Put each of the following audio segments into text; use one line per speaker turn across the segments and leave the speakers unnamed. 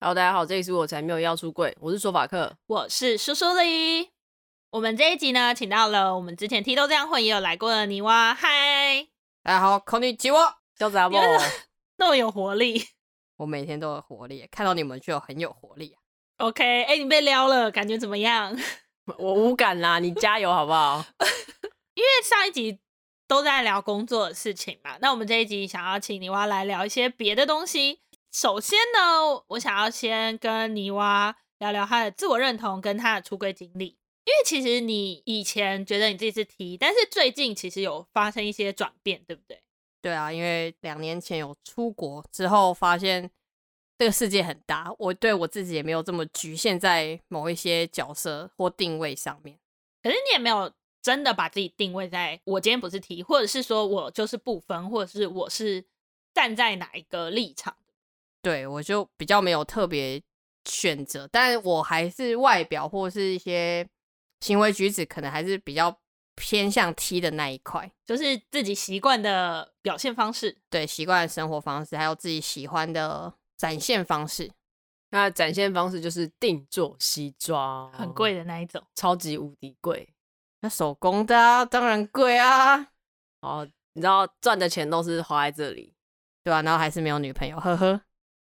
Hello，大家好，这里是我才没有要出柜，我是说法克，
我是苏苏里。我们这一集呢，请到了我们之前 T 都这样混也有来过的泥蛙，嗨，
大家好，こんにちは，小杂宝，
那么有活力，
我每天都有活力，看到你们就很有活力。
OK，哎、欸，你被撩了，感觉怎么样？
我无感啦，你加油好不好？
因为上一集都在聊工作的事情嘛，那我们这一集想要请泥蛙来聊一些别的东西。 首先呢，我想要先跟泥蛙聊聊他的自我认同跟他的出柜经历，因为其实你以前觉得你自己是 T，但是最近其实有发生一些转变，对不对？
对啊，因为两年前有出国之后，发现这个世界很大，我对我自己也没有这么局限在某一些角色或定位上面。
可是你也没有真的把自己定位在我今天不是 T，或者是说我就是不分，或者是我是站在哪一个立场。
对，我就比较没有特别选择，但我还是外表或是一些行为举止，可能还是比较偏向 T 的那一块，
就是自己习惯的表现方式，
对，习惯的生活方式，还有自己喜欢的展现方式。
那展现方式就是定做西装，
很贵的那一种，
超级无敌贵。
那手工的啊，当然贵啊。
哦，你知道赚的钱都是花在这里，
对吧？然后还是没有女朋友，呵呵。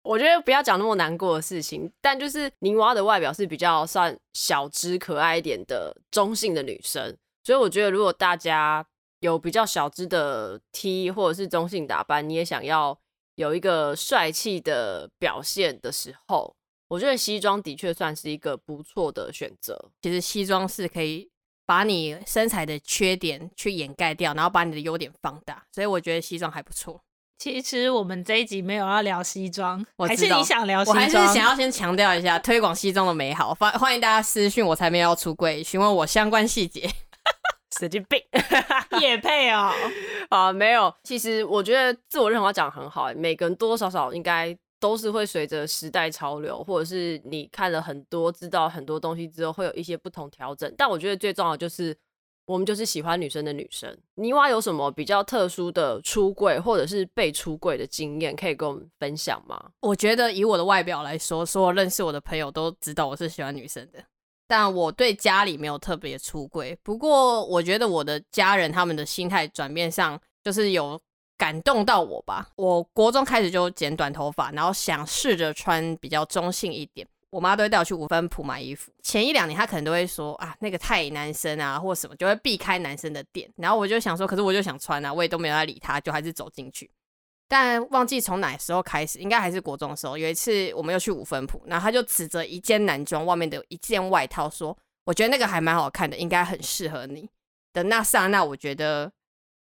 我觉得不要讲那么难过的事情，但就是泥蛙的外表是比较算小只可爱一点的中性的女生，所以我觉得如果大家有比较小只的 T 或者是中性打扮，你也想要有一个帅气的表现的时候，我觉得西装的确算是一个不错的选择。
其实西装是可以把你身材的缺点去掩盖掉，然后把你的优点放大，所以我觉得西装还不错。
其实我们这一集没有要聊西装，还是你想聊西装？
我还是想要先强调一下推广西装的美好。欢欢迎大家私讯我才没有要出柜，询问我相关细节。
神经病，
也配哦。
啊，没有。其实我觉得自我认同要讲很好，每个人多多少少应该都是会随着时代潮流，或者是你看了很多、知道很多东西之后，会有一些不同调整。但我觉得最重要的就是。我们就是喜欢女生的女生。泥蛙有什么比较特殊的出柜或者是被出柜的经验，可以跟我们分享吗？
我觉得以我的外表来说，所有认识我的朋友都知道我是喜欢女生的。但我对家里没有特别出柜。不过我觉得我的家人他们的心态转变上，就是有感动到我吧。我国中开始就剪短头发，然后想试着穿比较中性一点。我妈都会带我去五分埔买衣服，前一两年她可能都会说啊，那个太男生啊，或什么，就会避开男生的店。然后我就想说，可是我就想穿啊，我也都没有在理她，就还是走进去。但忘记从哪时候开始，应该还是国中的时候，有一次我们又去五分埔，然后她就指着一件男装外面的一件外套说：“我觉得那个还蛮好看的，应该很适合你。”的那刹那，我觉得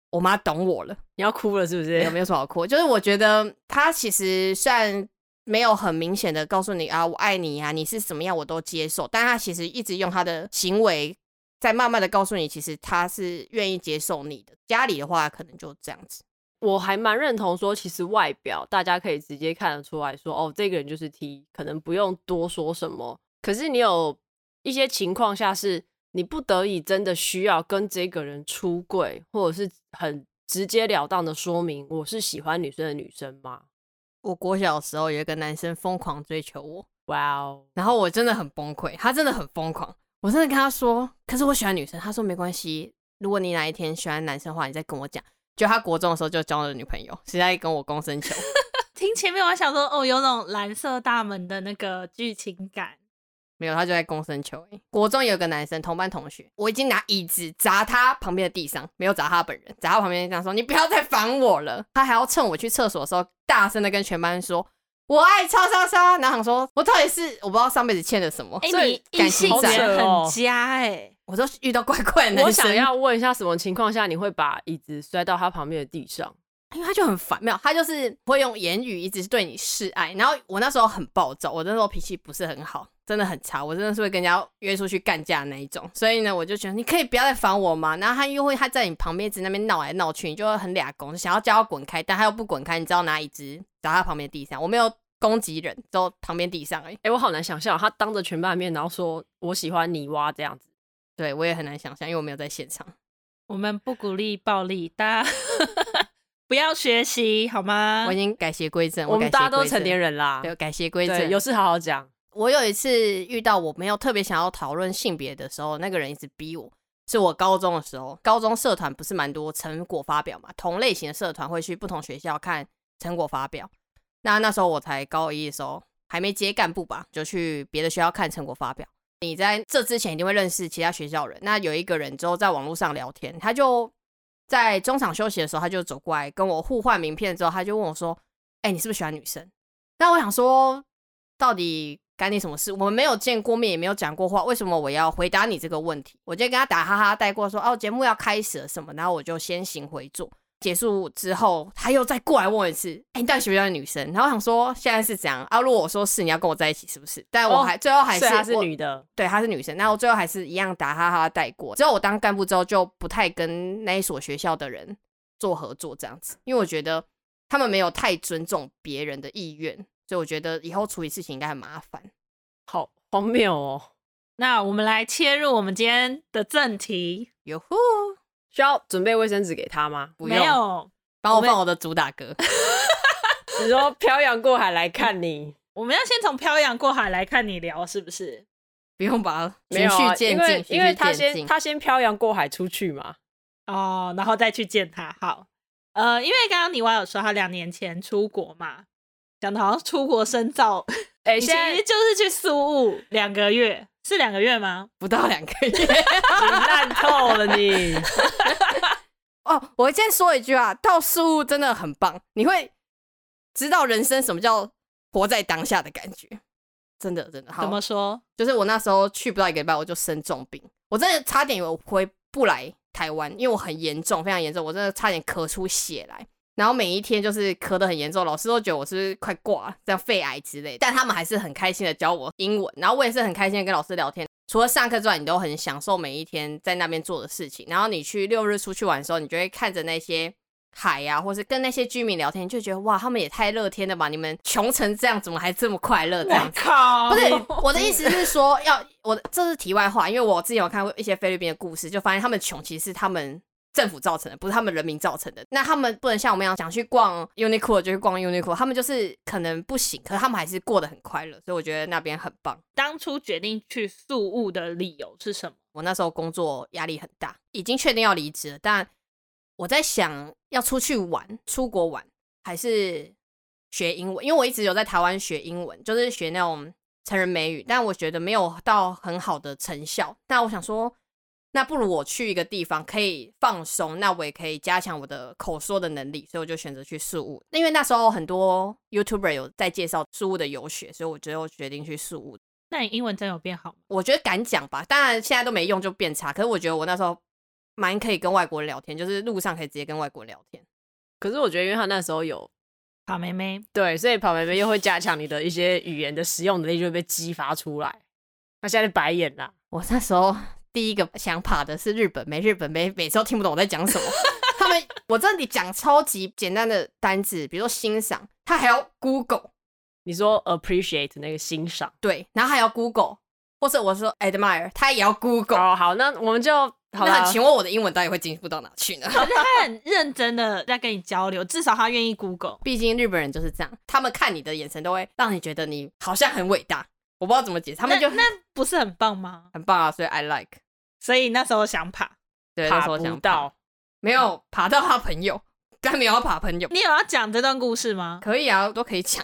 我妈懂我了。
你要哭了是不是？
有没有什么好哭？就是我觉得她其实算。没有很明显的告诉你啊，我爱你啊，你是什么样我都接受。但他其实一直用他的行为在慢慢的告诉你，其实他是愿意接受你的。家里的话可能就这样子。
我还蛮认同说，其实外表大家可以直接看得出来说，哦，这个人就是 T，可能不用多说什么。可是你有一些情况下是你不得已真的需要跟这个人出柜，或者是很直截了当的说明我是喜欢女生的女生吗？
我国小的时候有一个男生疯狂追求我，
哇哦！
然后我真的很崩溃，他真的很疯狂，我真的跟他说，可是我喜欢女生，他说没关系，如果你哪一天喜欢男生的话，你再跟我讲。就他国中的时候就交了女朋友，现在跟我公生球。
听前面我想说，哦，有种蓝色大门的那个剧情感。
没有，他就在公生球。国中有个男生，同班同学，我已经拿椅子砸他旁边的地上，没有砸他本人，砸他旁边地上说：“你不要再烦我了。”他还要趁我去厕所的时候，大声的跟全班说：“我爱叉叉叉。”然后想说：“我到底是我不知道上辈子欠了什么。”
哎、欸，你感情很佳哎、欸，
我都遇到怪怪的男生。
我想要问一下，什么情况下你会把椅子摔到他旁边的地上？
因为他就很烦，没有，他就是会用言语一直对你示爱。然后我那时候很暴躁，我那时候脾气不是很好，真的很差，我真的是会跟人家约出去干架那一种。所以呢，我就觉得你可以不要再烦我嘛。然后他又会他在你旁边一直那边闹来闹去，你就会很俩公，想要叫他滚开，但他又不滚开，你知道拿椅子砸他旁边地上。我没有攻击人，就旁边地上而已。
哎，我好难想象他当着全班面，然后说我喜欢你哇这样子。
对，我也很难想象，因为我没有在现场。
我们不鼓励暴力，大家。不要学习好吗？
我已经改邪归正，
我们大家都成年
人
人啦，
对，改邪归正，
有事好好讲。
我有一次遇到我没有特别想要讨论性别的时候，那个人一直逼我。是我高中的时候，高中社团不是蛮多成果发表嘛？同类型的社团会去不同学校看成果发表。那那时候我才高一的时候，还没接干部吧，就去别的学校看成果发表。你在这之前一定会认识其他学校人。那有一个人之后在网络上聊天，他就。在中场休息的时候，他就走过来跟我互换名片，之后他就问我说：“哎、你是不是喜欢女生？”那我想说，到底干你什么事？我们没有见过面，也没有讲过话，为什么我要回答你这个问题？我就跟他打哈哈带过说：“哦，节目要开始了什么？”然后我就先行回座。结束之后，他又再过来问我一次：“哎、欸，你到底喜不喜欢女生？”然后我想说，现在是怎样啊？如果我说是，你要跟我在一起是不是？但我还、哦、最后还是
她是女的，
对，她是女生。那我最后还是一样打哈哈带过。之后我当干部之后，就不太跟那一所学校的人做合作这样子，因为我觉得他们没有太尊重别人的意愿，所以我觉得以后处理事情应该很麻烦。
好荒谬哦！
那我们来切入我们今天的正题。
哟呼！
需要准备卫生纸给他吗？
不用，
没有，
帮我放我的主打歌。
你说漂洋过海来看你，
我们要先从漂洋过海来看你聊，是不是？
不用吧，
没有啊，因为因为他先他先漂洋过海出去嘛，
哦，然后再去见他。好，呃，因为刚刚你娃有说他两年前出国嘛，讲的好像出国深造，
哎、欸，
现在就是去苏雾两个月。是两个月吗？
不到两个月，你
烂透了你！
哦，我先说一句啊，到事物真的很棒，你会知道人生什么叫活在当下的感觉，真的真的。好，
怎么说？
就是我那时候去不到一个礼拜，我就生重病，我真的差点以为我回不来台湾，因为我很严重，非常严重，我真的差点咳出血来。然后每一天就是咳得很严重，老师都觉得我是不是快挂了，这样肺癌之类。但他们还是很开心的教我英文，然后我也是很开心的跟老师聊天。除了上课之外，你都很享受每一天在那边做的事情。然后你去六日出去玩的时候，你就会看着那些海呀、啊，或是跟那些居民聊天，就觉得哇，他们也太乐天了吧！你们穷成这样，怎么还这么快乐？这样子，
靠
不是我的意思是说，要我这是题外话，因为我之前有看过一些菲律宾的故事，就发现他们穷其实是他们。政府造成的，不是他们人民造成的。那他们不能像我们一样想去逛 Uniqlo 就去逛 Uniqlo，他们就是可能不行，可是他们还是过得很快乐。所以我觉得那边很棒。
当初决定去宿务的理由是什么？
我那时候工作压力很大，已经确定要离职了，但我在想要出去玩，出国玩还是学英文？因为我一直有在台湾学英文，就是学那种成人美语，但我觉得没有到很好的成效。但我想说。那不如我去一个地方可以放松，那我也可以加强我的口说的能力，所以我就选择去宿雾。因为那时候很多 YouTuber 有在介绍宿雾的游学，所以我最后决定去宿雾。
那你英文真有变好吗？
我觉得敢讲吧，当然现在都没用就变差。可是我觉得我那时候蛮可以跟外国人聊天，就是路上可以直接跟外国人聊天。
可是我觉得，因为他那时候有
跑妹妹，
对，所以跑妹妹又会加强你的一些语言的使用能力，就会被激发出来。那现在白眼啦，
我那时候。第一个想爬的是日本没，日本没每次都听不懂我在讲什么。他们我这里讲超级简单的单字，比如说欣赏，他还要 Google。
你说 appreciate 那个欣赏，
对，然后还要 Google，或者我说 admire，他也要 Google。
哦，好，那我们就好了。
那请问我的英文到底会进步到哪去呢？
他很认真的在跟你交流，至少他愿意 Google。
毕竟日本人就是这样，他们看你的眼神都会让你觉得你好像很伟大。我不知道怎么解释，他们就
那，那不是很棒吗？
很棒啊，所以 I like。
所以那时候想爬，
对，
爬
那时候想
不到，
没有爬到他朋友，但没有要爬朋友。
你有要讲这段故事吗？
可以啊，都可以讲。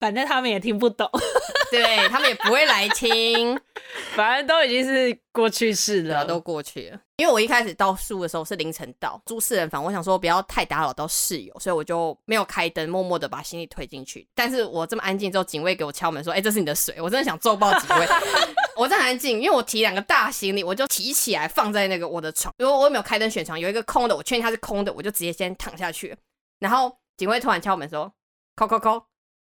反正他们也听不懂，
对他们也不会来听，
反正都已经是过去式了，
都过去了。因为我一开始到宿的时候是凌晨到，住四人房，我想说不要太打扰到室友，所以我就没有开灯，默默的把行李推进去。但是我这么安静之后，警卫给我敲门说：“哎、欸，这是你的水。”我真的想揍爆警卫。我在安静，因为我提两个大行李，我就提起来放在那个我的床，因为我也没有开灯选床，有一个空的，我确定它是空的，我就直接先躺下去。然后警卫突然敲门说：“扣扣扣。”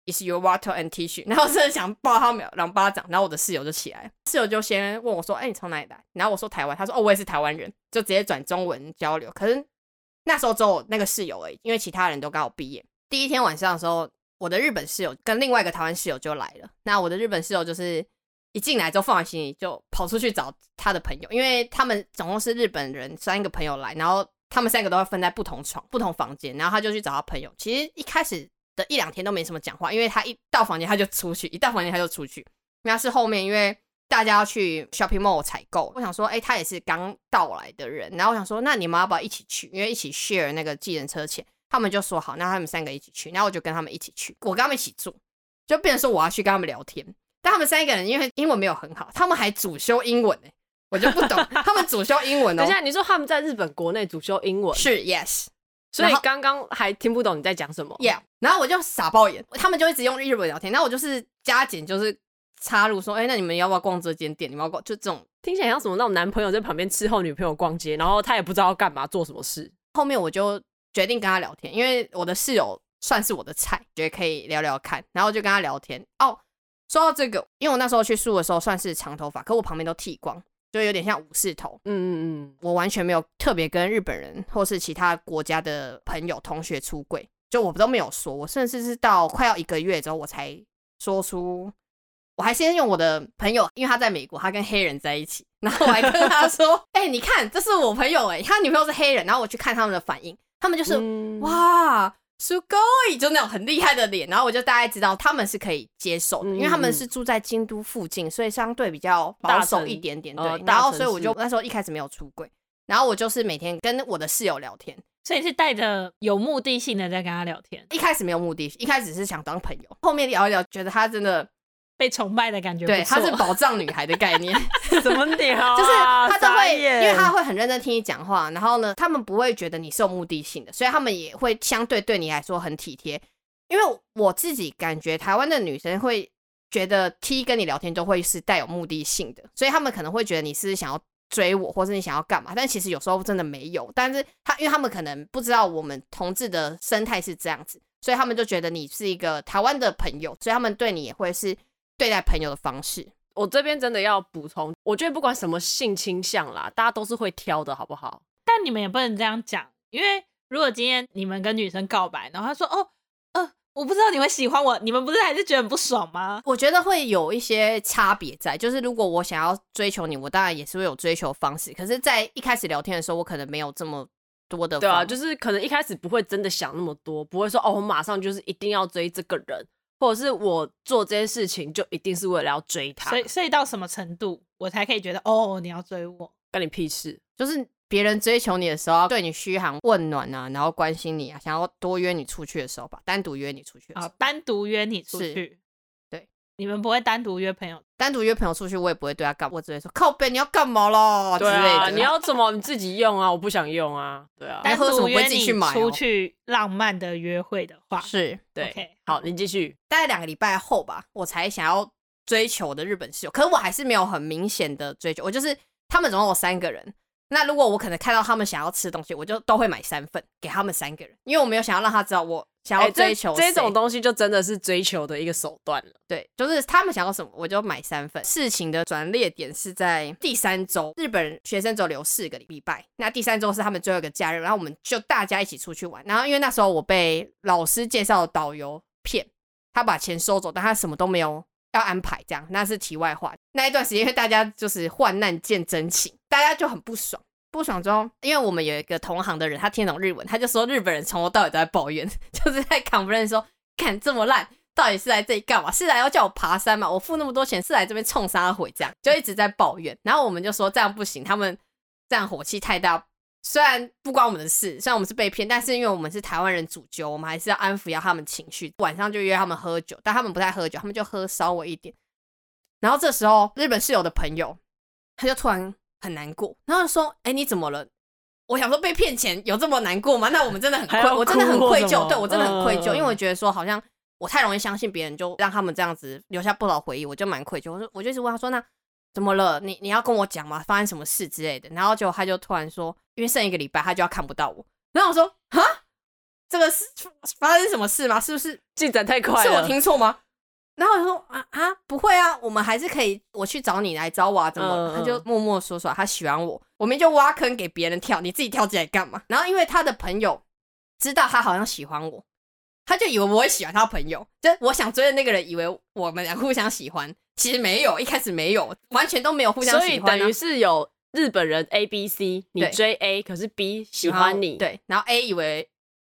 Is your water and tissue？然后真的想抱他两巴掌，然后我的室友就起来，室友就先问我说：“哎、你从哪里来？”然后我说：“台湾。”他说：“哦，我也是台湾人。”就直接转中文交流。可是那时候只有那个室友而已，因为其他人都刚好毕业。第一天晚上的时候，我的日本室友跟另外一个台湾室友就来了。那我的日本室友就是一进来之后放完行李就跑出去找他的朋友，因为他们总共是日本人三个朋友来，然后。他们三个都会分在不同床、不同房间，然后他就去找他朋友。其实一开始的一两天都没什么讲话，因为他一到房间他就出去，一到房间他就出去。那是后面因为大家要去 shopping mall 采购，我想说，哎，他也是刚到来的人，然后我想说，那你们要不要一起去？因为一起 share 那个计程车钱。他们就说好，那他们三个一起去，然后我就跟他们一起去，我跟他们一起住，就变成说我要去跟他们聊天。但他们三个人因为英文没有很好，他们还主修英文呢。我就不懂，他们主修英文哦。
等一下，你说他们在日本国内主修英文
是 yes，
所以刚刚还听不懂你在讲什么。
Yeah，然后我就傻爆眼，他们就一直用日文聊天，然后我就是加减就是插入说，哎、欸，那你们要不要逛这间店？你们要逛就这种
听起来像什么那种男朋友在旁边伺候女朋友逛街，然后他也不知道要干嘛做什么事。
后面我就决定跟他聊天，因为我的室友算是我的菜，觉得可以聊聊看，然后就跟他聊天。哦，说到这个，因为我那时候去宿的时候算是长头发，可我旁边都剃光。就有点像武士头，嗯嗯嗯，我完全没有特别跟日本人或是其他国家的朋友同学出柜，就我都没有说，我甚至是到快要一个月之后我才说出，我还先用我的朋友，因为他在美国，他跟黑人在一起，然后我还跟他说，哎、欸，你看，这是我朋友、欸，哎，他女朋友是黑人，然后我去看他们的反应，他们就是、嗯、哇。すごい，就那种很厉害的脸，然后我就大概知道他们是可以接受的，嗯、因为他们是住在京都附近，所以相对比较保守一点点。对，呃、然后所以我就那时候一开始没有出柜，然后我就是每天跟我的室友聊天，
所以是带着有目的性的在跟他聊天。
一开始没有目的，一开始是想当朋友，后面聊一聊，觉得他真的。
被崇拜的感觉，
对，她是宝藏女孩的概念，
怎么屌啊？
就是她都会，因为她会很认真听你讲话，然后呢，他们不会觉得你是有目的性的，所以他们也会相对对你来说很体贴。因为我自己感觉台湾的女生会觉得 T 跟你聊天都会是带有目的性的，所以他们可能会觉得你是想要追我，或是你想要干嘛，但其实有时候真的没有。但是他，因为他们可能不知道我们同志的生态是这样子，所以他们就觉得你是一个台湾的朋友，所以他们对你也会是。对待朋友的方式，
我这边真的要补充，我觉得不管什么性倾向啦，大家都是会挑的，好不好？
但你们也不能这样讲，因为如果今天你们跟女生告白，然后她说：“哦，呃，我不知道你会喜欢我。”你们不是还是觉得很不爽吗？
我觉得会有一些差别在，就是如果我想要追求你，我当然也是会有追求方式，可是，在一开始聊天的时候，我可能没有这么多的。
对啊，就是可能一开始不会真的想那么多，不会说：“哦，我马上就是一定要追这个人。”或者是我做这些事情就一定是为了要追他，
所以所以到什么程度我才可以觉得哦，你要追我？
关你屁事！
就是别人追求你的时候，对你嘘寒问暖啊，然后关心你啊，想要多约你出去的时候吧，单独约你出去啊，
单独约你出去。你们不会单独约朋友，
单独约朋友出去，我也不会对他干，我只会说靠北，你要干嘛啦？
对啊，你要怎么你自己用啊？我不想用啊。对啊，
单独约你出去浪漫的约会的话，
是
对。Okay, 好，你继续。
大概两个礼拜后吧，我才想要追求我的日本室友，可是我还是没有很明显的追求，我就是他们总共有三个人。那如果我可能看到他们想要吃的东西，我就都会买三份给他们三个人，因为我没有想要让他知道我想要追求、
欸、这，这种东西，就真的是追求的一个手段了。
对，就是他们想要什么，我就买三份。事情的转捩点是在第三周，日本学生只有留四个礼拜，那第三周是他们最后一个假日，然后我们就大家一起出去玩。然后因为那时候我被老师介绍的导游骗，他把钱收走，但他什么都没有要安排，这样那是题外话。那一段时间，因为大家就是患难见真情，大家就很不爽。不爽之后，因为我们有一个同行的人，他听懂日文，他就说日本人从头到尾都在抱怨，就是在 complain 说，看这么烂，到底是来这里干嘛？是来要叫我爬山吗？我付那么多钱是来这边冲杀回这样，就一直在抱怨。然后我们就说这样不行，他们这样火气太大。虽然不关我们的事，虽然我们是被骗，但是因为我们是台湾人主揪，我们还是要安抚一下他们情绪。晚上就约他们喝酒，但他们不太喝酒，他们就喝稍微一点。然后这时候日本室友的朋友，他就突然。很难过，然后说：“哎、欸，你怎么了？”我想说被骗钱有这么难过吗？那我们真的很愧，我真的很愧疚，对我真的很愧疚，因为我觉得说好像我太容易相信别人，就让他们这样子留下不少回忆，我就蛮愧疚。我说，我就一直问他说：“那怎么了？你你要跟我讲吗？发生什么事之类的？”然后就他就突然说：“因为剩一个礼拜，他就要看不到我。”然后我说：“啊，这个是发生什么事吗？是不是
进展太快了？
是我听错吗？”然后我说啊啊，不会啊，我们还是可以，我去找你来找我啊，怎么？嗯、他就默默说出来他喜欢我，我们就挖坑给别人跳，你自己跳进来干嘛？然后因为他的朋友知道他好像喜欢我，他就以为我会喜欢他朋友，就我想追的那个人以为我们俩互相喜欢，其实没有，一开始没有，完全都没有互相喜欢，啊，
所以等于是有日本人 A B C，你追 A，可是 B 喜欢你，
对，然后 A 以为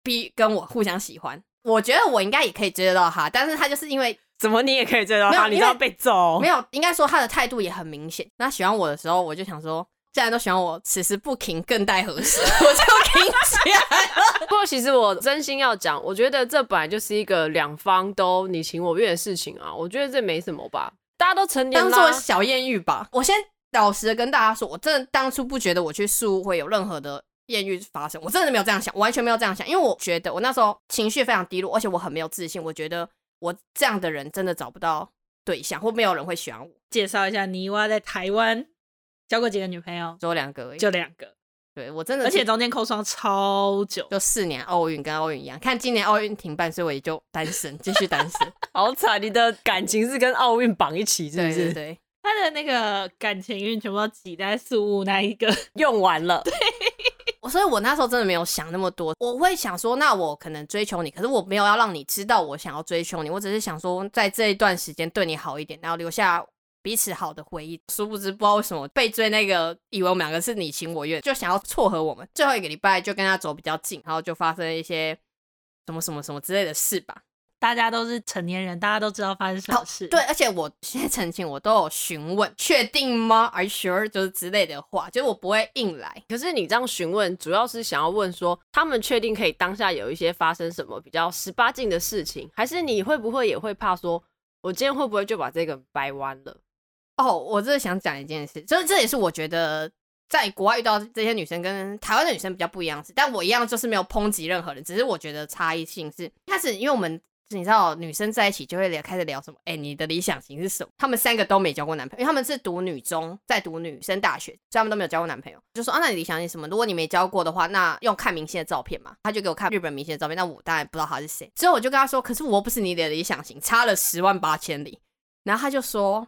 B 跟我互相喜欢，我觉得我应该也可以追得到他，但是他就是因为
怎么你也可以追得到他，你都要被揍，
没有，应该说他的态度也很明显。那喜欢我的时候，我就想说，既然都喜欢我，此时不停更待何时？我就停起来了。
不过其实我真心要讲，我觉得这本来就是一个两方都你情我愿的事情啊，我觉得这没什么吧，大家都成年了，
当做小艳遇吧。我先。老实的跟大家说，我真的当初不觉得我去宿雾会有任何的艳遇发生，我真的没有这样想，完全没有这样想，因为我觉得我那时候情绪非常低落，而且我很没有自信，我觉得我这样的人真的找不到对象，或没有人会喜欢我。
介绍一下，泥蛙在台湾交过几个女朋友？
只有两个而已，
就两个。
对我真的，
而且中间空窗超久，
就四年奥运跟奥运一样，看今年奥运停办，所以我也就单身，继续单身。
好惨，你的感情是跟奥运绑一起，是不是？
对 对对。
他的那个感情运全部都挤在宿雾那一个
用完了，对，
所以我那时候真的没有想那么多，我会想说，那我可能追求你，可是我没有要让你知道我想要追求你，我只是想说，在这一段时间对你好一点，然后留下彼此好的回忆。殊不知，不知道为什么被追那个，以为我们两个是你情我愿，就想要撮合我们。最后一个礼拜就跟他走比较近，然后就发生了一些什么什么什么之类的事吧。
大家都是成年人，大家都知道发生什么事。
对，而且我现在澄清，我都有询问，确定吗？Are you sure？就是之类的话，就是我不会硬来。
可是你这样询问，主要是想要问说，他们确定可以当下有一些发生什么比较十八禁的事情，还是你会不会也会怕说，我今天会不会就把这个掰弯了？
哦，我这是想讲一件事，就是这也是我觉得在国外遇到这些女生跟台湾的女生比较不一样的事，但我一样就是没有抨击任何人，只是我觉得差异性是开始，因为我们。你知道女生在一起就会聊，开始聊什么？哎、你的理想型是什么？她们三个都没交过男朋友，因为她们是读女中，在读女生大学，所以她们都没有交过男朋友。就说啊，那你理想型什么？如果你没交过的话，那用看明星的照片嘛。他就给我看日本明星的照片，那我当然不知道他是谁。之后我就跟他说，可是我不是你的理想型，差了十万八千里。然后他就说，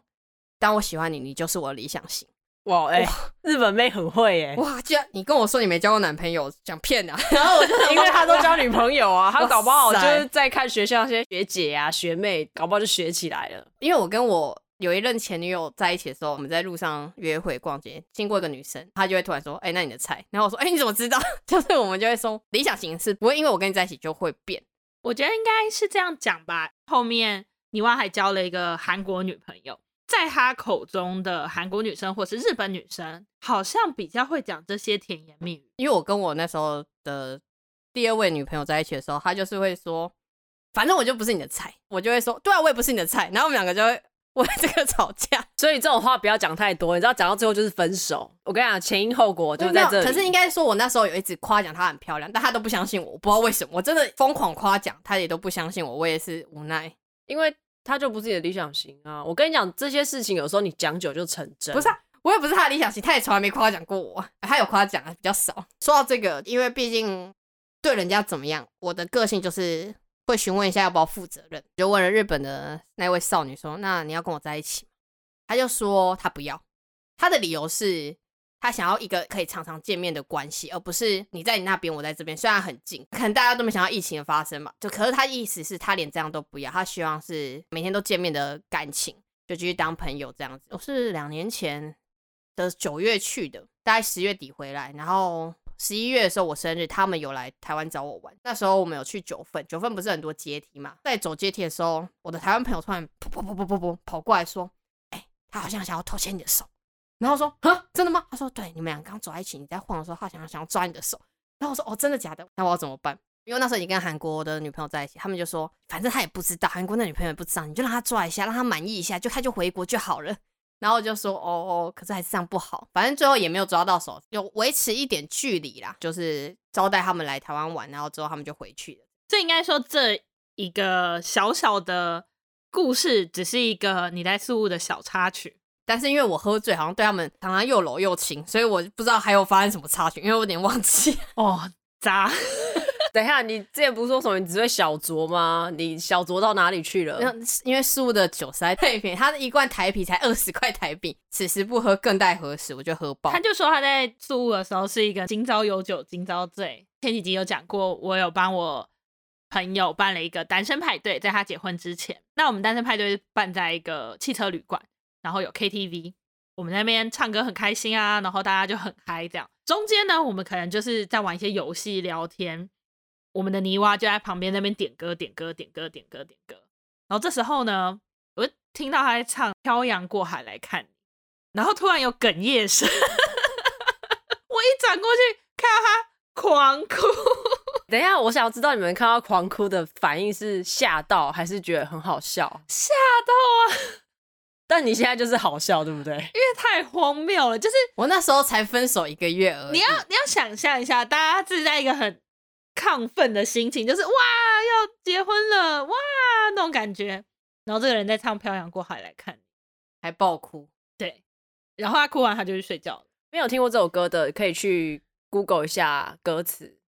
当我喜欢你，你就是我的理想型。
哇，哎、欸，日本妹很会哎！
哇，居然你跟我说你没交过男朋友，想骗啊！然后我就
因为他都交女朋友啊，他搞不好就是在看学校那些学姐啊、学妹，搞不好就学起来了。
因为我跟我有一任前女友在一起的时候，我们在路上约会逛街，经过一个女生，她就会突然说：“哎、欸，那你的菜？”然后我说：“哎、欸，你怎么知道？” 就是我们就会说，理想型是不会因为我跟你在一起就会变。
我觉得应该是这样讲吧。后面你娃还交了一个韩国女朋友。在他口中的韩国女生或是日本女生，好像比较会讲这些甜言蜜语。
因为我跟我那时候的第二位女朋友在一起的时候，她就是会说，反正我就不是你的菜，我就会说，对啊，我也不是你的菜。然后我们两个就会为这个吵架。
所以这种话不要讲太多，你知道，讲到最后就是分手。我跟你讲，前因后果就在这里。
可是应该说，我那时候有一直夸奖她很漂亮，但她都不相信我，我不知道为什么，我真的疯狂夸奖，她也都不相信我，我也是无奈，
因为。他就不是你的理想型啊！我跟你讲，这些事情有时候你讲久就成真。
不是啊，我也不是他的理想型，他也从来没夸奖过我。他有夸奖啊，比较少。说到这个，因为毕竟对人家怎么样，我的个性就是会询问一下要不要负责任。就问了日本的那位少女说：“那你要跟我在一起？”他就说他不要，他的理由是。他想要一个可以常常见面的关系，而不是你在你那边，我在这边。虽然很近，可能大家都没想到疫情的发生嘛。就可是他意思是他连这样都不要，他希望是每天都见面的感情，就继续当朋友这样子。我是两年前的九月去的，大概十月底回来，然后十一月的时候我生日，他们有来台湾找我玩。那时候我们有去九份，九份不是很多阶梯嘛，在走阶梯的时候，我的台湾朋友突然噗噗噗噗噗噗跑过来说：“哎、他好像想要偷牵你的手。”然后说啊，真的吗？他说对，你们俩刚走在一起，你在晃的时候，他想要想要抓你的手。然后我说哦，真的假的？那我要怎么办？因为那时候已经跟韩国的女朋友在一起，他们就说反正他也不知道，韩国那女朋友也不知道，你就让他抓一下，让他满意一下，就他就回国就好了。然后我就说哦哦，可是还是这样不好，反正最后也没有抓到手，就维持一点距离啦，就是招待他们来台湾玩，然后之后他们就回去了。
这应该说这一个小小的故事，只是一个你在宿雾的小插曲。
但是因为我喝醉，好像对他们常常又搂又亲，所以我不知道还有发生什么插曲，因为我有点忘记
哦。渣，
等一下，你之前不是说什么你只会小酌吗？你小酌到哪里去了？
因为宿雾的酒实在太便宜，他的一罐台啤才二十块台币，此时不喝更待何时？我就喝爆。
他就说他在宿雾的时候是一个今朝有酒今朝醉。前几集有讲过，我有帮我朋友办了一个单身派对，在他结婚之前。那我们单身派对办在一个汽车旅馆。然后有 KTV，我们那边唱歌很开心啊，然后大家就很嗨这样。中间呢，我们可能就是在玩一些游戏聊天，我们的泥娃就在旁边那边点歌点歌点歌点歌点歌。然后这时候呢，我就听到他在唱《漂洋过海来看你》，然后突然有哽咽声，我一转过去看到他狂哭。
等一下，我想要知道你们看到狂哭的反应是吓到还是觉得很好笑？
吓到啊！
但你现在就是好笑，对不对？因
为太荒谬了，就是
我那时候才分手一个月而已。
你要你要想象一下，大家是在一个很亢奋的心情，就是哇要结婚了哇那种感觉，然后这个人在唱《漂洋过海来看你》，
还爆哭。
对，然后他哭完他就去睡觉了。
没有听过这首歌的，可以去 Google 一下歌词。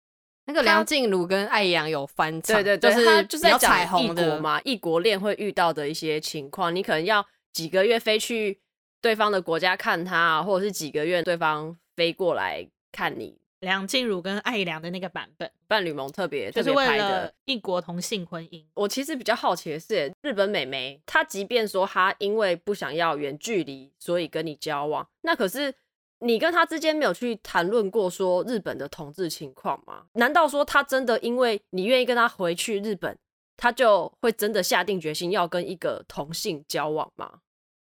那个梁静茹跟艾阳有翻唱，
对对对，
就是
就是在
彩虹
的嘛，异国恋会遇到的一些情况，你可能要几个月飞去对方的国家看他，或者是几个月对方飞过来看你。
梁静茹跟艾良的那个版本，
伴侣盟特别
就是为了异国同性婚姻。
我其实比较好奇的是，日本美眉她即便说她因为不想要远距离，所以跟你交往，那可是。你跟她之间没有去谈论过说日本的同志情况吗？难道说她真的因为你愿意跟她回去日本，他就会真的下定决心要跟一个同性交往吗？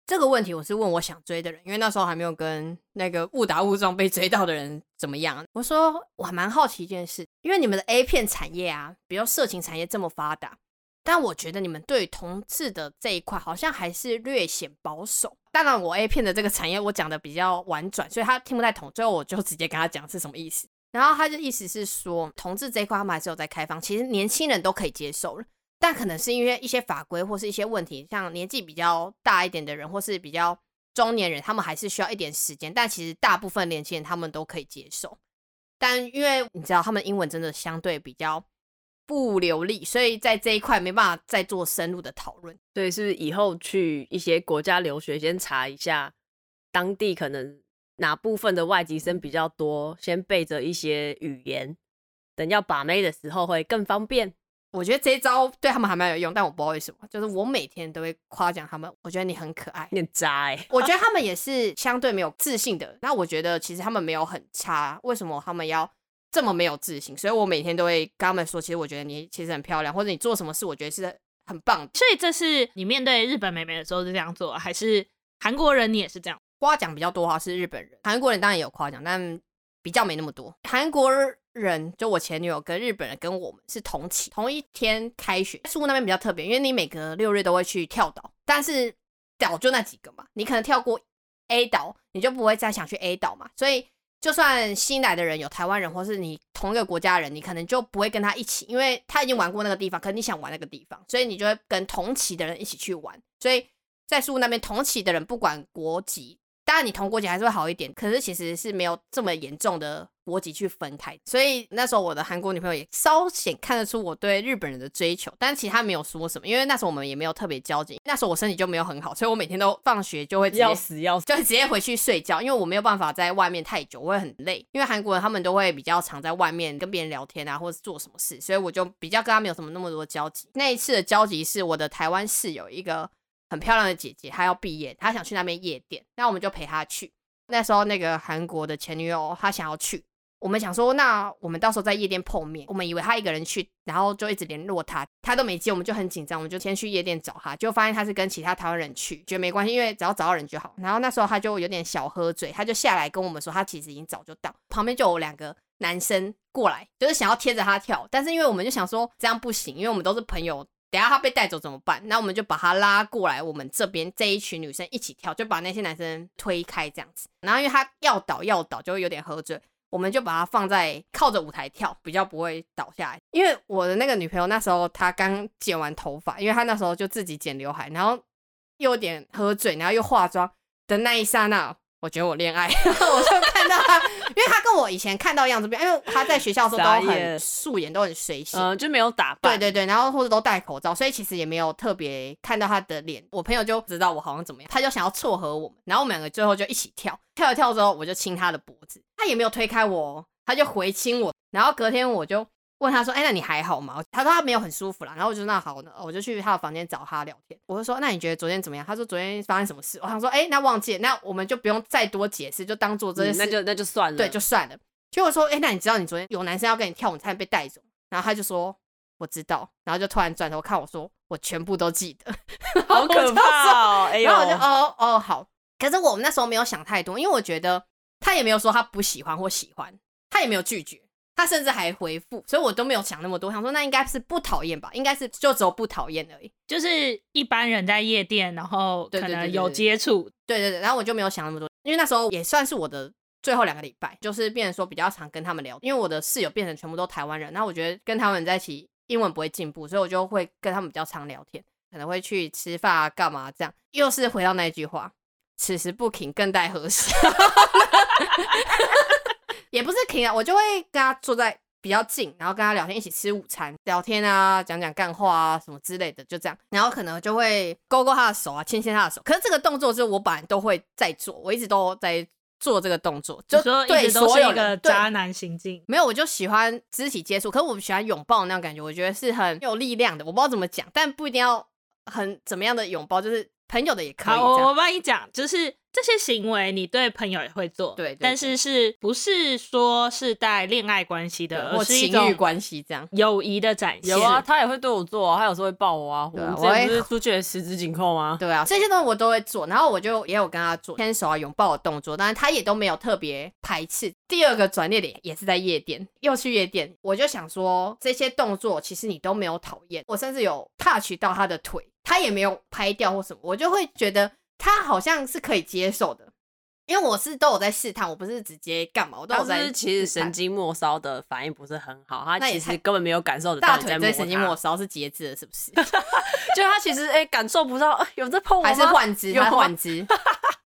这个问题我是问我想追的人，因为那时候还没有跟那个误打误撞被追到的人怎么样。我说我还蛮好奇一件事，因为你们的 A 片产业啊，比如色情产业这么发达。但我觉得你们对同志的这一块好像还是略显保守。当然，我 A 片的这个产业我讲的比较婉转，所以他听不太懂。最后我就直接跟他讲是什么意思。然后他的意思是说，同志这一块他们还是有在开放，其实年轻人都可以接受了。但可能是因为一些法规或是一些问题，像年纪比较大一点的人或是比较中年人，他们还是需要一点时间。但其实大部分年轻人他们都可以接受。但因为你知道，他们英文真的相对比较。不流利，所以在这一块没办法再做深入的讨论。
对，是是以后去一些国家留学，先查一下当地可能哪部分的外籍生比较多，先背着一些语言，等要把妹的时候会更方便。
我觉得这一招对他们还蛮有用，但我不知道为什么，就是我每天都会夸奖他们，我觉得你很可爱，
你很渣欸。
我觉得他们也是相对没有自信的，那我觉得其实他们没有很差，为什么他们要？这么没有自信，所以我每天都会跟他们说，其实我觉得你其实很漂亮，或者你做什么事，我觉得是很棒。
所以这是你面对日本美眉的时候是这样做，还是韩国人你也是这样？
夸奖比较多哈，是日本人，韩国人当然也有夸奖，但比较没那么多。韩国人就我前女友跟日本人跟我们是同期，同一天开学。宿雾那边比较特别，因为你每隔六日都会去跳岛，但是岛就那几个嘛，你可能跳过 A 岛，你就不会再想去 A 岛嘛，所以。就算新来的人有台湾人，或是你同一个国家人，你可能就不会跟他一起，因为他已经玩过那个地方，可能你想玩那个地方，所以你就会跟同期的人一起去玩。所以在宿雾那边，同期的人不管国籍。当然，你同国籍还是会好一点，可是其实是没有这么严重的国籍去分开。所以那时候我的韩国女朋友也稍显看得出我对日本人的追求，但其实她没有说什么，因为那时候我们也没有特别交集。那时候我身体就没有很好，所以我每天都放学就会
要死要死，
就会直接回去睡觉，因为我没有办法在外面太久，我会很累。因为韩国人他们都会比较常在外面跟别人聊天啊，或者做什么事，所以我就比较跟他没有什么那么多交集。那一次的交集是我的台湾室友一个很漂亮的姐姐，她要毕业，她想去那边夜店，那我们就陪她去。那时候那个韩国的前女友，她想要去，我们想说，那我们到时候在夜店碰面。我们以为她一个人去，然后就一直联络她，她都没接，我们就很紧张，我们就先去夜店找她，就发现她是跟其他台湾人去，觉得没关系，因为只要找到人就好。然后那时候她就有点小喝醉，她就下来跟我们说，她其实已经早就到，旁边就有两个男生过来，就是想要贴着她跳，但是因为我们就想说这样不行，因为我们都是朋友。等下他被带走怎么办？那我们就把他拉过来，我们这边这一群女生一起跳，就把那些男生推开这样子。然后因为他要倒要倒，就会有点喝醉，我们就把他放在靠着舞台跳，比较不会倒下来。因为我的那个女朋友那时候她刚剪完头发，因为她那时候就自己剪刘海，然后又有点喝醉，然后又化妆的那一刹那。我觉得我恋爱，然 后我就看到他，因为他跟我以前看到样子不一样，因为他在学校的时候都很素颜，都很随性，
嗯，就没有打扮，
对对对，然后或者都戴口罩，所以其实也没有特别看到他的脸。我朋友就知道我好像怎么样，他就想要撮合我们，然后我们两个最后就一起跳，跳一跳之后，我就亲他的脖子，他也没有推开我，他就回亲我，然后隔天我就问他说：“哎、欸，那你还好吗？”他说他没有很舒服啦。然后我就说那好呢，我就去他的房间找他聊天。我就说：“那你觉得昨天怎么样？”他说：“昨天发生什么事？”我想说：“哎、欸，那忘记了，那我们就不用再多解释，就当做这件事、
嗯，那就那就算了，
对，就算了。”结果说：“哎、欸，那你知道你昨天有男生要跟你跳舞，你才被带走？”然后他就说：“我知道。”然后就突然转头看我说：“我全部都记得。”
好可怕哦！哎，
然后我就哦哦好。可是我们那时候没有想太多，因为我觉得他也没有说他不喜欢或喜欢，他也没有拒绝。他甚至还回复，所以我都没有想那么多，想说那应该是不讨厌吧，应该是就只有不讨厌而已。
就是一般人在夜店，然后可能有接触，
对对对，然后我就没有想那么多，因为那时候也算是我的最后两个礼拜，就是变成说比较常跟他们聊，因为我的室友变成全部都台湾人，然后我觉得跟他们在一起英文不会进步，所以我就会跟他们比较常聊天，可能会去吃饭啊干嘛这样，又是回到那句话，此时不停更待何时，也不是停啊，我就会跟他坐在。比较近，然后跟他聊天，一起吃午餐，聊天啊，讲讲干话啊，什么之类的，就这样。然后可能就会勾勾他的手啊，牵牵他的手。可是这个动作就是我本来都会在做，我一直都在做这个动作，就
说一直都是一个渣男行径。
没有，我就喜欢肢体接触，可是我喜欢拥抱那种感觉，我觉得是很有力量的。我不知道怎么讲，但不一定要很怎么样的拥抱，就是朋友的也可以。
好，我帮你讲，就是。这些行为你对朋友也会做，
对，
但是是不是说是带恋爱关系的，或是
情侣关系这样
友谊的展现。
有啊，他也会对我做，他有时候会抱我啊。我们不是出去十指紧扣吗？
对啊，这些东西我都会做，然后我就也有跟他做牵手啊、拥抱的动作，但是他也都没有特别排斥。第二个转捩点也是在夜店，又去夜店，我就想说这些动作其实你都没有讨厌，我甚至有 touch 到他的腿，他也没有拍掉或什么，我就会觉得。他好像是可以接受的，因为我是都有在试探，我不是直接干嘛，我都有在。
是其实神经末梢的反应不是很好，他其实根本没有感受得到
大腿在神经末梢是截制的，是不是？
就他其实哎、欸、感受不到有在碰我？
还是换肢？有换肢。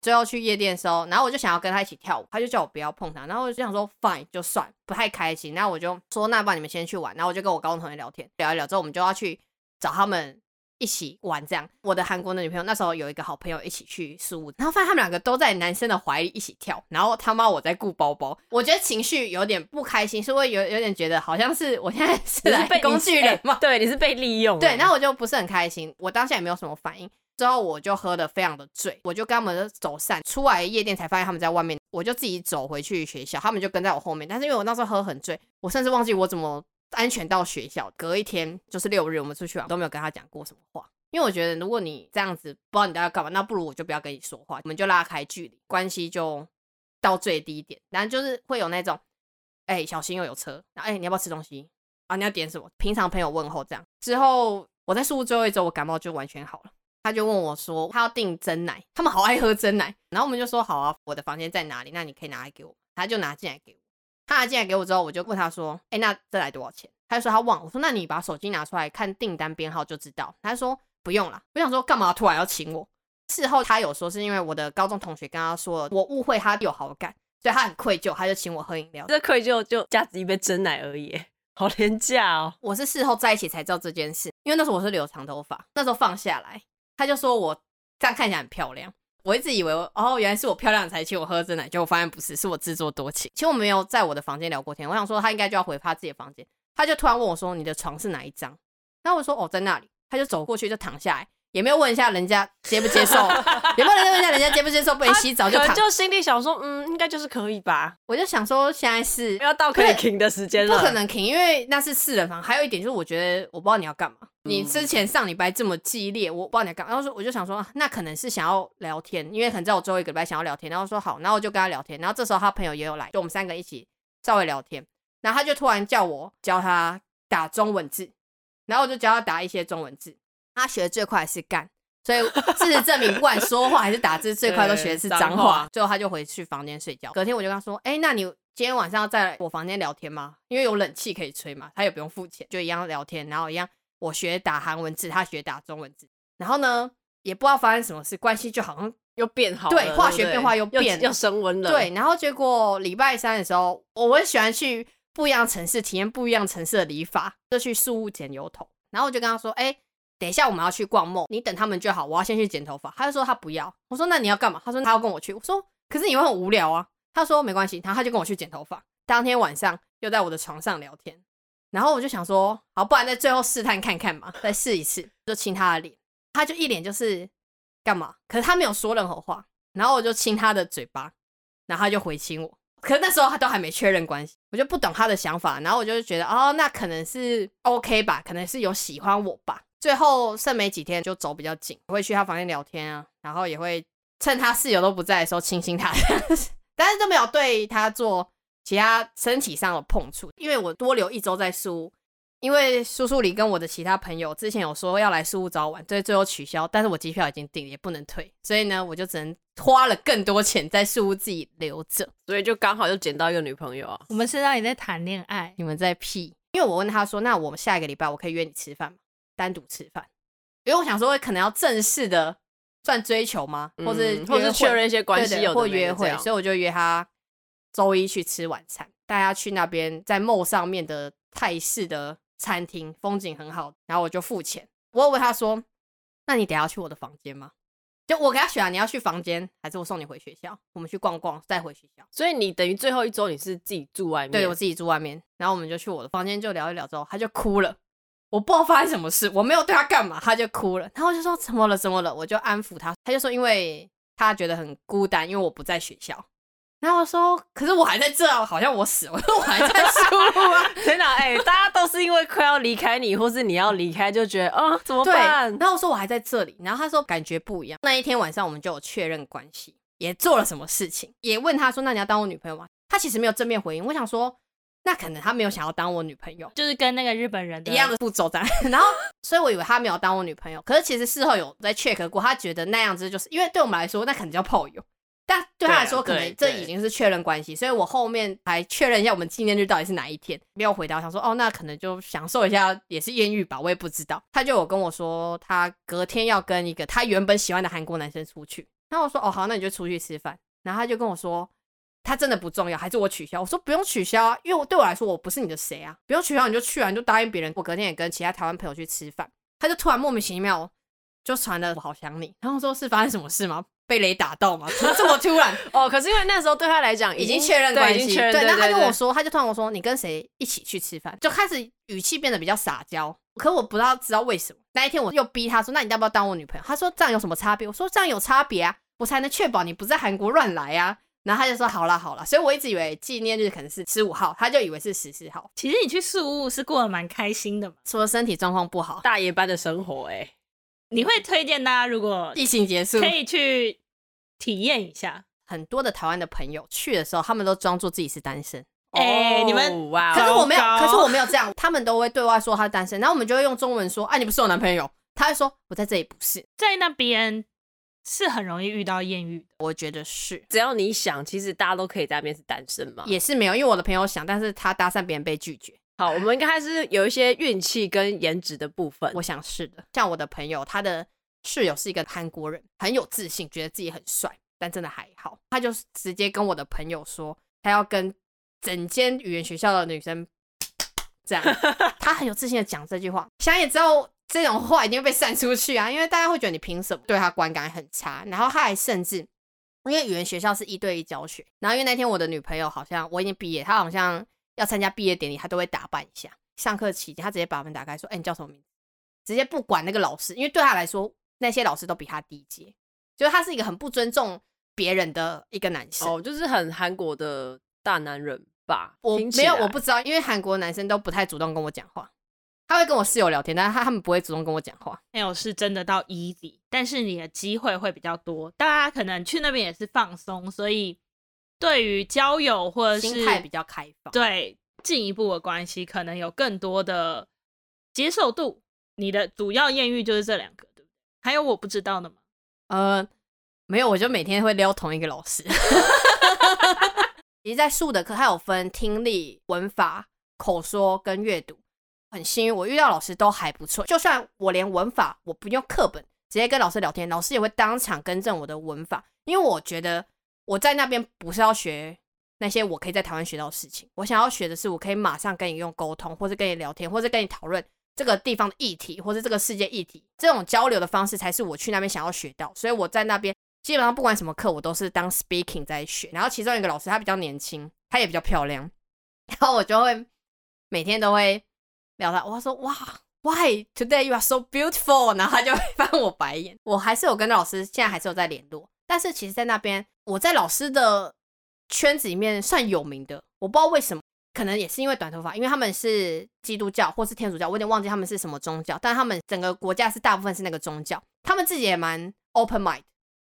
最后去夜店的时候，然后我就想要跟他一起跳舞，他就叫我不要碰他，然后我就想说 fine 就算，不太开心。然后我就说那不然你们先去玩，然后我就跟我高中同学聊天，聊一聊之后，我们就要去找他们。一起玩这样，我的韩国的女朋友那时候有一个好朋友一起去宿雾，然后发现他们两个都在男生的怀里一起跳，然后他妈我在顾包包，我觉得情绪有点不开心，是会有有点觉得好像是我现在是来被工具人嘛？
对，你是被利用。
对，然后我就不是很开心，我当下也没有什么反应。之后我就喝的非常的醉，我就跟他们走散，出来夜店才发现他们在外面，我就自己走回去学校，他们就跟在我后面，但是因为我那时候喝很醉，我甚至忘记我怎么安全到学校。隔一天就是六日，我们出去玩都没有跟他讲过什么话。因为我觉得，如果你这样子不知道你在干嘛，那不如我就不要跟你说话，我们就拉开距离，关系就到最低点。然后就是会有那种，哎、小心又有车，然后哎、你要不要吃东西啊？你要点什么？平常朋友问候这样。之后我在宿雾最后一周，我感冒就完全好了。他就问我说，他要订真奶，他们好爱喝真奶。然后我们就说好啊，我的房间在哪里？那你可以拿来给我。他就拿进来给我。他拿进来给我之后，我就问他说，哎、欸，那这来多少钱？他就说他忘了。我说那你把手机拿出来看订单编号就知道。他说。不用了，我想说干嘛突然要请我？事后他有说是因为我的高中同学跟他说了，我误会他有好感，所以他很愧疚，他就请我喝饮料。
这愧疚就价值一杯真奶而已，好廉价哦！
我是事后在一起才知道这件事，因为那时候我是留长头发，那时候放下来，他就说我这样看起来很漂亮。我一直以为哦，原来是我漂亮才请我喝这奶，结果发现不是，是我自作多情。其实我没有在我的房间聊过天，我想说他应该就要回他自己的房间，他就突然问我说：“你的床是哪一张？”那我说：“哦，在那里。”他就走过去就躺下来。也没有问一下人家接不接受，也没有人问一下人家接不接受，不能洗澡就躺，
就心里想说，嗯，应该就是可以吧。
我就想说，现在是
要到可以停的时间了，
不可能停，因为那是四人房。还有一点就是，我觉得我不知道你要干嘛。你之前上礼拜这么激烈，我不知道你要干嘛。然后说，我就想说，那可能是想要聊天，因为可能在我最后一个礼拜想要聊天。然后说好，然后我就跟他聊天。然后这时候他朋友也有来，就我们三个一起稍微聊天。然后他就突然叫我教他打中文字，然后我就教他打一些中文字。他学的最快是干。所以事实证明，不管说话还是打字，最快都学的是脏话。最后他就回去房间睡觉。隔天我就跟他说：“哎、欸，那你今天晚上要在我房间聊天吗？因为有冷气可以吹嘛，他也不用付钱，就一样聊天。然后一样，我学打韩文字，他学打中文字。然后呢，也不知道发生什么事，关系就好像
又变好了，
对，化学变化又变
又升温了。
对，然后结果礼拜三的时候，我很喜欢去不一样城市体验不一样城市的理发，就去宿雾剪油头。然后我就跟他说：“哎、欸。”等一下，我们要去逛梦你等他们就好。我要先去剪头发。他就说他不要。我说那你要干嘛？他说他要跟我去。我说可是你会很无聊啊。他说没关系。然后他就跟我去剪头发。当天晚上又在我的床上聊天。然后我就想说，好，不然在最后试探看看嘛，再试一次，就亲他的脸，他就一脸就是干嘛？可是他没有说任何话，然后我就亲他的嘴巴，然后他就回亲我。可是那时候他都还没确认关系，我就不懂他的想法，然后我就觉得哦，那可能是 OK 吧，可能是有喜欢我吧。最后剩没几天就走比较紧，我会去他房间聊天啊，然后也会趁他室友都不在的时候亲亲他，但是都没有对他做其他身体上的碰触，因为我多留一周再输。因为苏苏里跟我的其他朋友之前有说要来宿雾早晚，所以最后取消。但是我机票已经订了，也不能退，所以呢，我就只能花了更多钱在宿屋自己留着。
所以就刚好又捡到一个女朋友啊。
我们是让你在谈恋爱，
你们在屁。因为我问他说：“那我们下一个礼拜我可以约你吃饭吗？单独吃饭？”因为我想说，可能要正式的算追求吗？或是、嗯、
或是确认一些关系，有
或约会，所以我就约他周一去吃晚餐，带他去那边在 mall 上面的泰式的。餐厅风景很好，然后我就付钱。我问他说：“那你等下去我的房间吗？”就我给他选啊，你要去房间，还是我送你回学校？我们去逛逛，再回学校。
所以你等于最后一周你是自己住外面？
对，我自己住外面。然后我们就去我的房间，就聊一聊之后，他就哭了。我不知道发生什么事，我没有对他干嘛，他就哭了。然后我就说：“怎么了？怎么了？”我就安抚他。他就说：“因为他觉得很孤单，因为我不在学校。”然后我说，可是我还在这啊，好像我死了，我 说我还在宿 雾啊。
天哪，哎，大家都是因为快要离开你，或是你要离开，就觉得啊、哦，怎么办？
然后我说我还在这里，然后他说感觉不一样。那一天晚上我们就有确认关系，也做了什么事情，也问他说，那你要当我女朋友吗？他其实没有正面回应。我想说，那可能他没有想要当我女朋友，
就是跟那个日本人
一样的步骤在。然后，所以我以为他没有当我女朋友，可是其实事后有在 check 过，他觉得那样子就是因为对我们来说，那可能叫炮友。但对他来说，可能这已经是确认关系，所以我后面还确认一下我们纪念日到底是哪一天，没有回答。想说哦，那可能就享受一下，也是艳遇吧，我也不知道。他就有跟我说，他隔天要跟一个他原本喜欢的韩国男生出去。然后我说哦好，那你就出去吃饭。然后他就跟我说，他真的不重要，还是我取消？我说不用取消啊，因为我对我来说我不是你的谁啊，不用取消你就去啊，你就答应别人。我隔天也跟其他台湾朋友去吃饭，他就突然莫名其妙就传了我好想你，然后说是发生什么事吗？被雷打到吗？这么突然
哦！可是因为那时候对他来讲
已经确认关系，对，那他跟我说，
他
就突然我说，你跟谁一起去吃饭？就开始语气变得比较撒娇。可我不知道知道为什么。那一天我又逼他说，那你要不要当我女朋友？他说这样有什么差别？我说这样有差别啊，我才能确保你不在韩国乱来啊。然后他就说好啦好啦。所以我一直以为纪念日可能是十五号，他就以为是十四号。
其实你去宿雾是过得蛮开心的嘛，
除了身体状况不好，
大夜班的生活哎、欸。
你会推荐大家如果
疫情结束
可以去。体验一下，很
多的台湾的朋友去的时候，他们都装作自己是单身。
哎、欸，你们哇！
可是我没有，可是我 没有这样。他们都会对外说他是单身，然后我们就会用中文说：“哎、啊，你不是我男朋友？”他会说：“我在这里不是。”
在那边是很容易遇到艳遇的，
我觉得是。
只要你想，其实大家都可以在那边是单身嘛。
也是没有，因为我的朋友想，但是他搭讪别人被拒绝。
好，我们应该还是有一些运气跟颜值的部分。
我想是的。像我的朋友，他的室友是一个韩国人，很有自信，觉得自己很帅。但真的还好，他就直接跟我的朋友说，他要跟整间语言学校的女生 这样，他很有自信的讲这句话。想也知道这种话一定会被散出去啊，因为大家会觉得你凭什么对他观感很差。然后他还甚至，因为语言学校是一对一教学，然后因为那天我的女朋友好像我已经毕业，她好像要参加毕业典礼，她都会打扮一下。上课期间，她直接把门打开说：“哎、欸，你叫什么名字？”直接不管那个老师，因为对他来说，那些老师都比他低阶，就是他是一个很不尊重。别人的一个男生
哦，就是很韩国的大男人吧？
我没有，我不知道，因为韩国男生都不太主动跟我讲话，他会跟我室友聊天，但是他他们不会主动跟我讲话。
没有是真的到 easy，但是你的机会会比较多。大家可能去那边也是放松，所以对于交友或者是
心态比较开放，
对进一步的关系可能有更多的接受度。你的主要艳遇就是这两个，对不对？还有我不知道的吗？
呃。没有，我就每天会撩同一个老师。其实，在数的课，它有分听力、文法、口说跟阅读。很幸运，我遇到老师都还不错。就算我连文法我不用课本，直接跟老师聊天，老师也会当场更正我的文法。因为我觉得我在那边不是要学那些我可以在台湾学到的事情，我想要学的是我可以马上跟你用沟通，或是跟你聊天，或是跟你讨论这个地方的议题，或是这个世界议题。这种交流的方式才是我去那边想要学到。所以我在那边。基本上不管什么课，我都是当 speaking 在学。然后其中一个老师他比较年轻，他也比较漂亮，然后我就会每天都会聊他，我说哇，Why today you are so beautiful？然后他就翻我白眼。我还是有跟老师，现在还是有在联络。但是其实，在那边我在老师的圈子里面算有名的，我不知道为什么，可能也是因为短头发，因为他们是基督教或是天主教，我有点忘记他们是什么宗教，但他们整个国家是大部分是那个宗教，他们自己也蛮 open mind。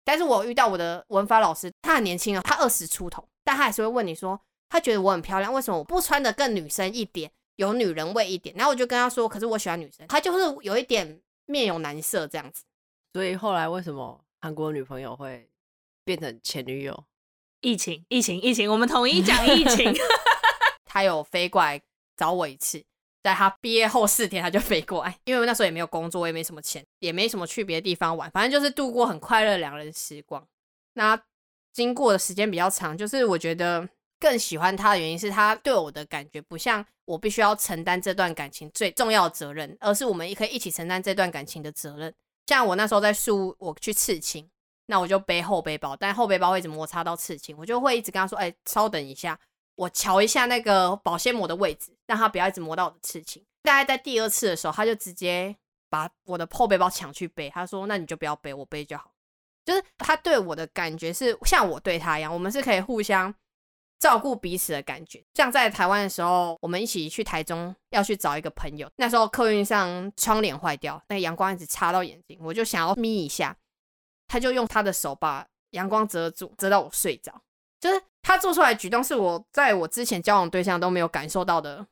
但是我遇到我的文法老师，他很年轻啊，他二十出头，但他还是会问你说，他觉得我很漂亮，为什么我不穿的更女生一点？有女人味一点，然后我就跟他说，可是我喜欢女生，他就是有一点面有难色这样子。
所以后来为什么韩国女朋友会变成前女友？
疫情，疫情，疫情，我们统一讲疫情。
他有飞过来找我一次，在他毕业后四天他就飞过来，因为那时候也没有工作，我也没什么钱，也没什么去别的地方玩，反正就是度过很快乐两人时光。那经过的时间比较长，就是我觉得。更喜欢他的原因是他对我的感觉不像我必须要承担这段感情最重要的责任，而是我们也可以一起承担这段感情的责任。像我那时候在树，我去刺青，那我就背后背包，但后背包会一直摩擦到刺青，我就会一直跟他说：“哎，稍等一下，我瞧一下那个保鲜膜的位置，让他不要一直磨到我的刺青。”大概在第二次的时候，他就直接把我的后背包抢去背，他说：“那你就不要背，我背就好。”就是他对我的感觉是像我对他一样，我们是可以互相。照顾彼此的感觉，像在台湾的时候，我们一起去台中要去找一个朋友。那时候客运上窗帘坏掉，那阳光一直插到眼睛，我就想要眯一下，他就用他的手把阳光遮住，遮到我睡着。就是他做出来的举动，是我在我之前交往对象都没有感受到的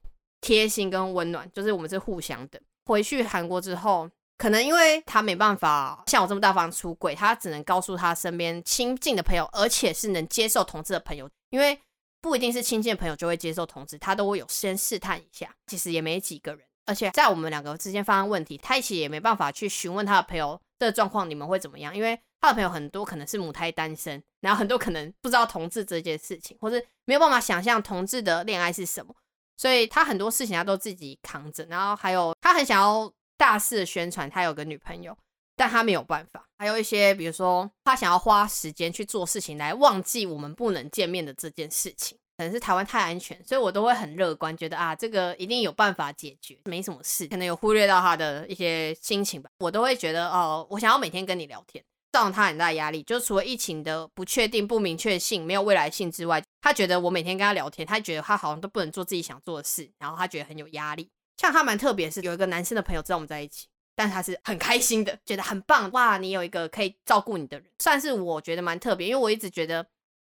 贴心跟温暖。就是我们是互相的。回去韩国之后，可能因为他没办法像我这么大方出轨，他只能告诉他身边亲近的朋友，而且是能接受同志的朋友，因为。不一定是亲近的朋友就会接受同志，他都会有先试探一下。其实也没几个人，而且在我们两个之间发生问题，他一起也没办法去询问他的朋友的状况，你们会怎么样？因为他的朋友很多可能是母胎单身，然后很多可能不知道同志这件事情，或是没有办法想象同志的恋爱是什么，所以他很多事情他都自己扛着。然后还有他很想要大肆的宣传他有个女朋友。但他没有办法，还有一些，比如说他想要花时间去做事情来忘记我们不能见面的这件事情，可能是台湾太安全，所以我都会很乐观，觉得啊，这个一定有办法解决，没什么事，可能有忽略到他的一些心情吧。我都会觉得哦，我想要每天跟你聊天，造成他很大压力。就除了疫情的不确定、不明确性、没有未来性之外，他觉得我每天跟他聊天，他觉得他好像都不能做自己想做的事，然后他觉得很有压力。像他蛮特别，是有一个男生的朋友知道我们在一起。但他是很开心的，觉得很棒哇！你有一个可以照顾你的人，算是我觉得蛮特别。因为我一直觉得，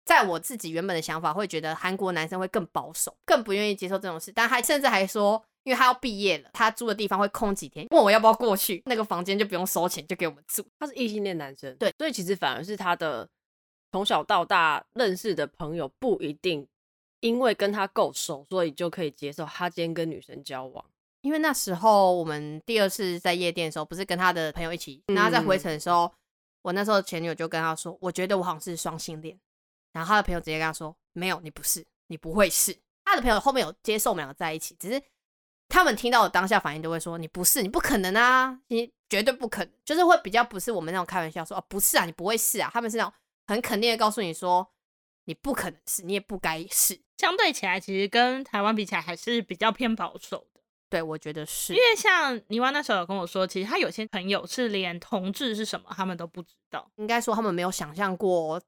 在我自己原本的想法，会觉得韩国男生会更保守，更不愿意接受这种事。但他甚至还说，因为他要毕业了，他住的地方会空几天，问我要不要过去，那个房间就不用收钱，就给我们住。
他是异性恋男生，
对，
所以其实反而是他的从小到大认识的朋友不一定因为跟他够熟，所以就可以接受他今天跟女生交往。
因为那时候我们第二次在夜店的时候，不是跟他的朋友一起，然后在回程的时候，我那时候前女友就跟他说，我觉得我好像是双性恋，然后他的朋友直接跟他说，没有，你不是，你不会是。他的朋友后面有接受我们两个在一起，只是他们听到的当下反应都会说，你不是，你不可能啊，你绝对不可能，就是会比较不是我们那种开玩笑说，哦，不是啊，你不会是啊，他们是那种很肯定的告诉你说，你不可能是，你也不该是。
相对起来，其实跟台湾比起来，还是比较偏保守。
对，我觉得是，
因为像泥娃那时候有跟我说，其实他有些朋友是连同志是什么，他们都不知道。
应该说他们没有想象过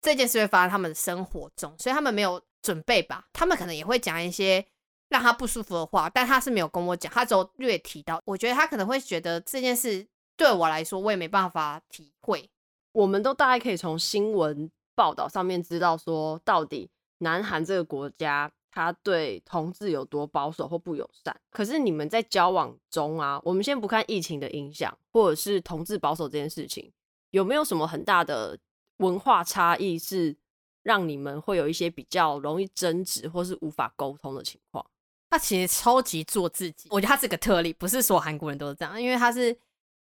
这件事会发生他们的生活中，所以他们没有准备吧。他们可能也会讲一些让他不舒服的话，但他是没有跟我讲，他只有略提到。我觉得他可能会觉得这件事对我来说，我也没办法体会。
我们都大概可以从新闻报道上面知道说，到底南韩这个国家。他对同志有多保守或不友善？可是你们在交往中啊，我们先不看疫情的影响，或者是同志保守这件事情，有没有什么很大的文化差异，是让你们会有一些比较容易争执或是无法沟通的情况？
他其实超级做自己，我觉得他是个特例，不是所有韩国人都是这样，因为他是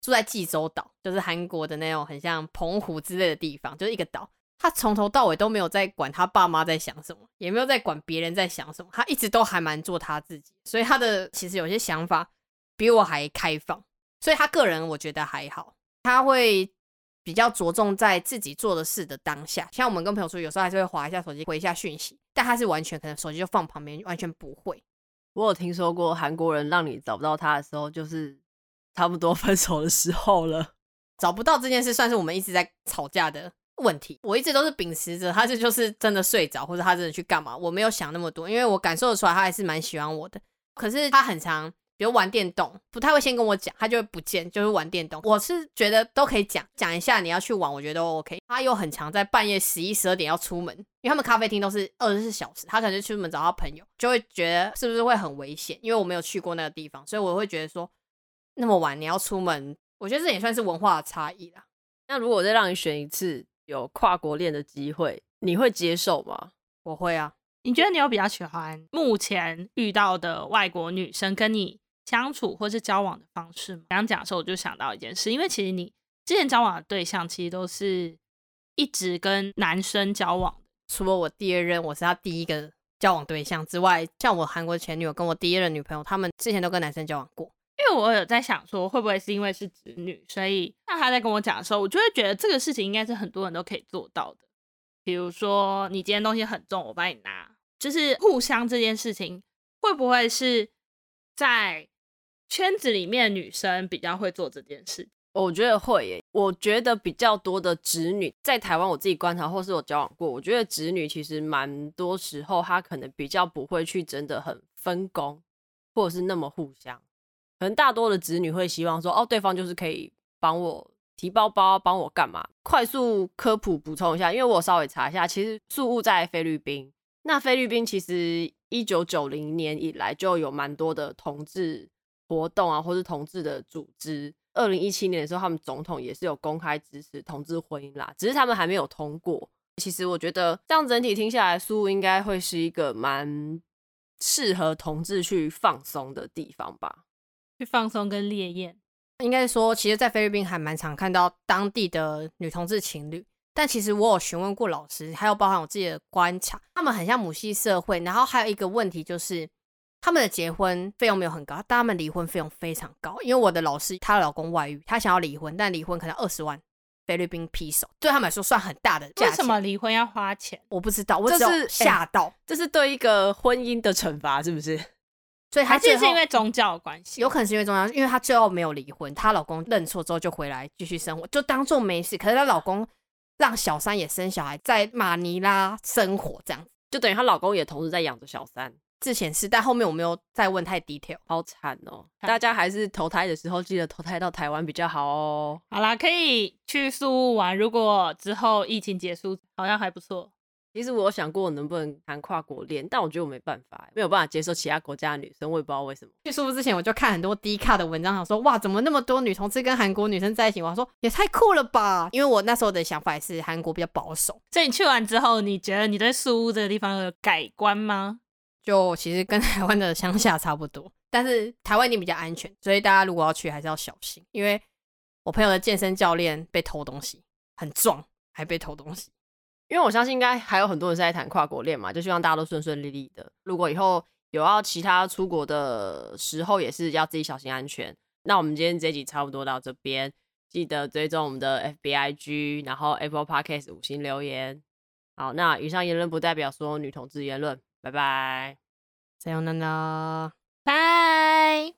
住在济州岛，就是韩国的那种很像澎湖之类的地方，就是一个岛。他从头到尾都没有在管他爸妈在想什么，也没有在管别人在想什么，他一直都还蛮做他自己，所以他的其实有些想法比我还开放，所以他个人我觉得还好，他会比较着重在自己做的事的当下，像我们跟朋友出去，有时候还是会划一下手机回一下讯息，但他是完全可能手机就放旁边，完全不会。
我有听说过韩国人让你找不到他的时候，就是差不多分手的时候了。
找不到这件事算是我们一直在吵架的问题。我一直都是秉持着他这就是真的睡着，或者他真的去干嘛，我没有想那么多，因为我感受得出来他还是蛮喜欢我的。可是他很常。比如玩电动，不太会先跟我讲，他就会不见，就是玩电动。我是觉得都可以讲，讲一下你要去玩，我觉得都 OK。他又很常在半夜十一、十二点要出门，因为他们咖啡厅都是二十四小时，他可能就出门找他朋友，就会觉得是不是会很危险？因为我没有去过那个地方，所以我会觉得说那么晚你要出门，我觉得这也算是文化的差异啦。
那如果再让你选一次有跨国恋的机会，你会接受吗？
我会啊。
你觉得你有比较喜欢目前遇到的外国女生跟你相处或是交往的方式吗？刚刚讲的时候，我就想到一件事，因为其实你之前交往的对象其实都是一直跟男生交往，
除了我第二任我是他第一个交往对象之外，像我韩国前女友跟我第一任女朋友，他们之前都跟男生交往
过。为我有在想说，会不会是因为是子女，所以那他在跟我讲的时候，我就会觉得这个事情应该是很多人都可以做到的。比如说，你今天东西很重，我帮你拿，就是互相这件事情，会不会是在？圈子里面女生比较会做这件事，
我觉得会耶。我觉得比较多的直女在台湾，我自己观察或是我交往过，我觉得直女其实蛮多时候她可能比较不会去真的很分工，或者是那么互相。可能大多的子女会希望说，哦，对方就是可以帮我提包包，帮我干嘛？快速科普补充一下，因为我稍微查一下，其实宿务在菲律宾。那菲律宾其实一九九零年以来就有蛮多的同志。活动啊，或是同志的组织。二零一七年的时候，他们总统也是有公开支持同志婚姻啦，只是他们还没有通过。其实我觉得这样整体听下来，宿雾应该会是一个蛮适合同志去放松的地方吧？
去放松跟烈焰，
应该说，其实，在菲律宾还蛮常看到当地的女同志情侣。但其实我有询问过老师，还有包含我自己的观察，他们很像母系社会。然后还有一个问题就是。他们的结婚费用没有很高，但他们离婚费用非常高。因为我的老师她老公外遇，她想要离婚，但离婚可能二十万菲律宾披手，对他们来说算很大的价钱。
为什么离婚要花钱？
我不知道，我只是吓到、欸，
这是对一个婚姻的惩罚，是不是？
所以还是
是因为宗教的关系，
有可能是因为宗教，因为她最后没有离婚，她老公认错之后就回来继续生活，就当做没事。可是她老公让小三也生小孩，在马尼拉生活，这样子
就等于她老公也同时在养着小三。
之前是，但后面我没有再问太 detail，
好惨哦！大家还是投胎的时候记得投胎到台湾比较好哦。
好啦，可以去宿雾玩，如果之后疫情结束，好像还不错。
其实我有想过我能不能谈跨国恋，但我觉得我没办法，没有办法接受其他国家的女生，我也不知道为什么。
去苏屋之前，我就看很多低卡的文章，想说哇，怎么那么多女同志跟韩国女生在一起？我说也太酷了吧！因为我那时候的想法也是韩国比较保守。
所以你去完之后，你觉得你对苏屋这个地方有改观吗？
就其实跟 台湾的乡下差不多，但是台湾一定比较安全，所以大家如果要去还是要小心。因为我朋友的健身教练被偷东西，很壮，还被偷东西。
因为我相信应该还有很多人是在谈跨国恋嘛，就希望大家都顺顺利利的。如果以后有要其他出国的时候，也是要自己小心安全。那我们今天这集差不多到这边，记得追踪我们的 FBIG，然后 Apple Podcast 五星留言。好，那以上言论不代表所有女同志言论。拜拜，
再见啦，
拜。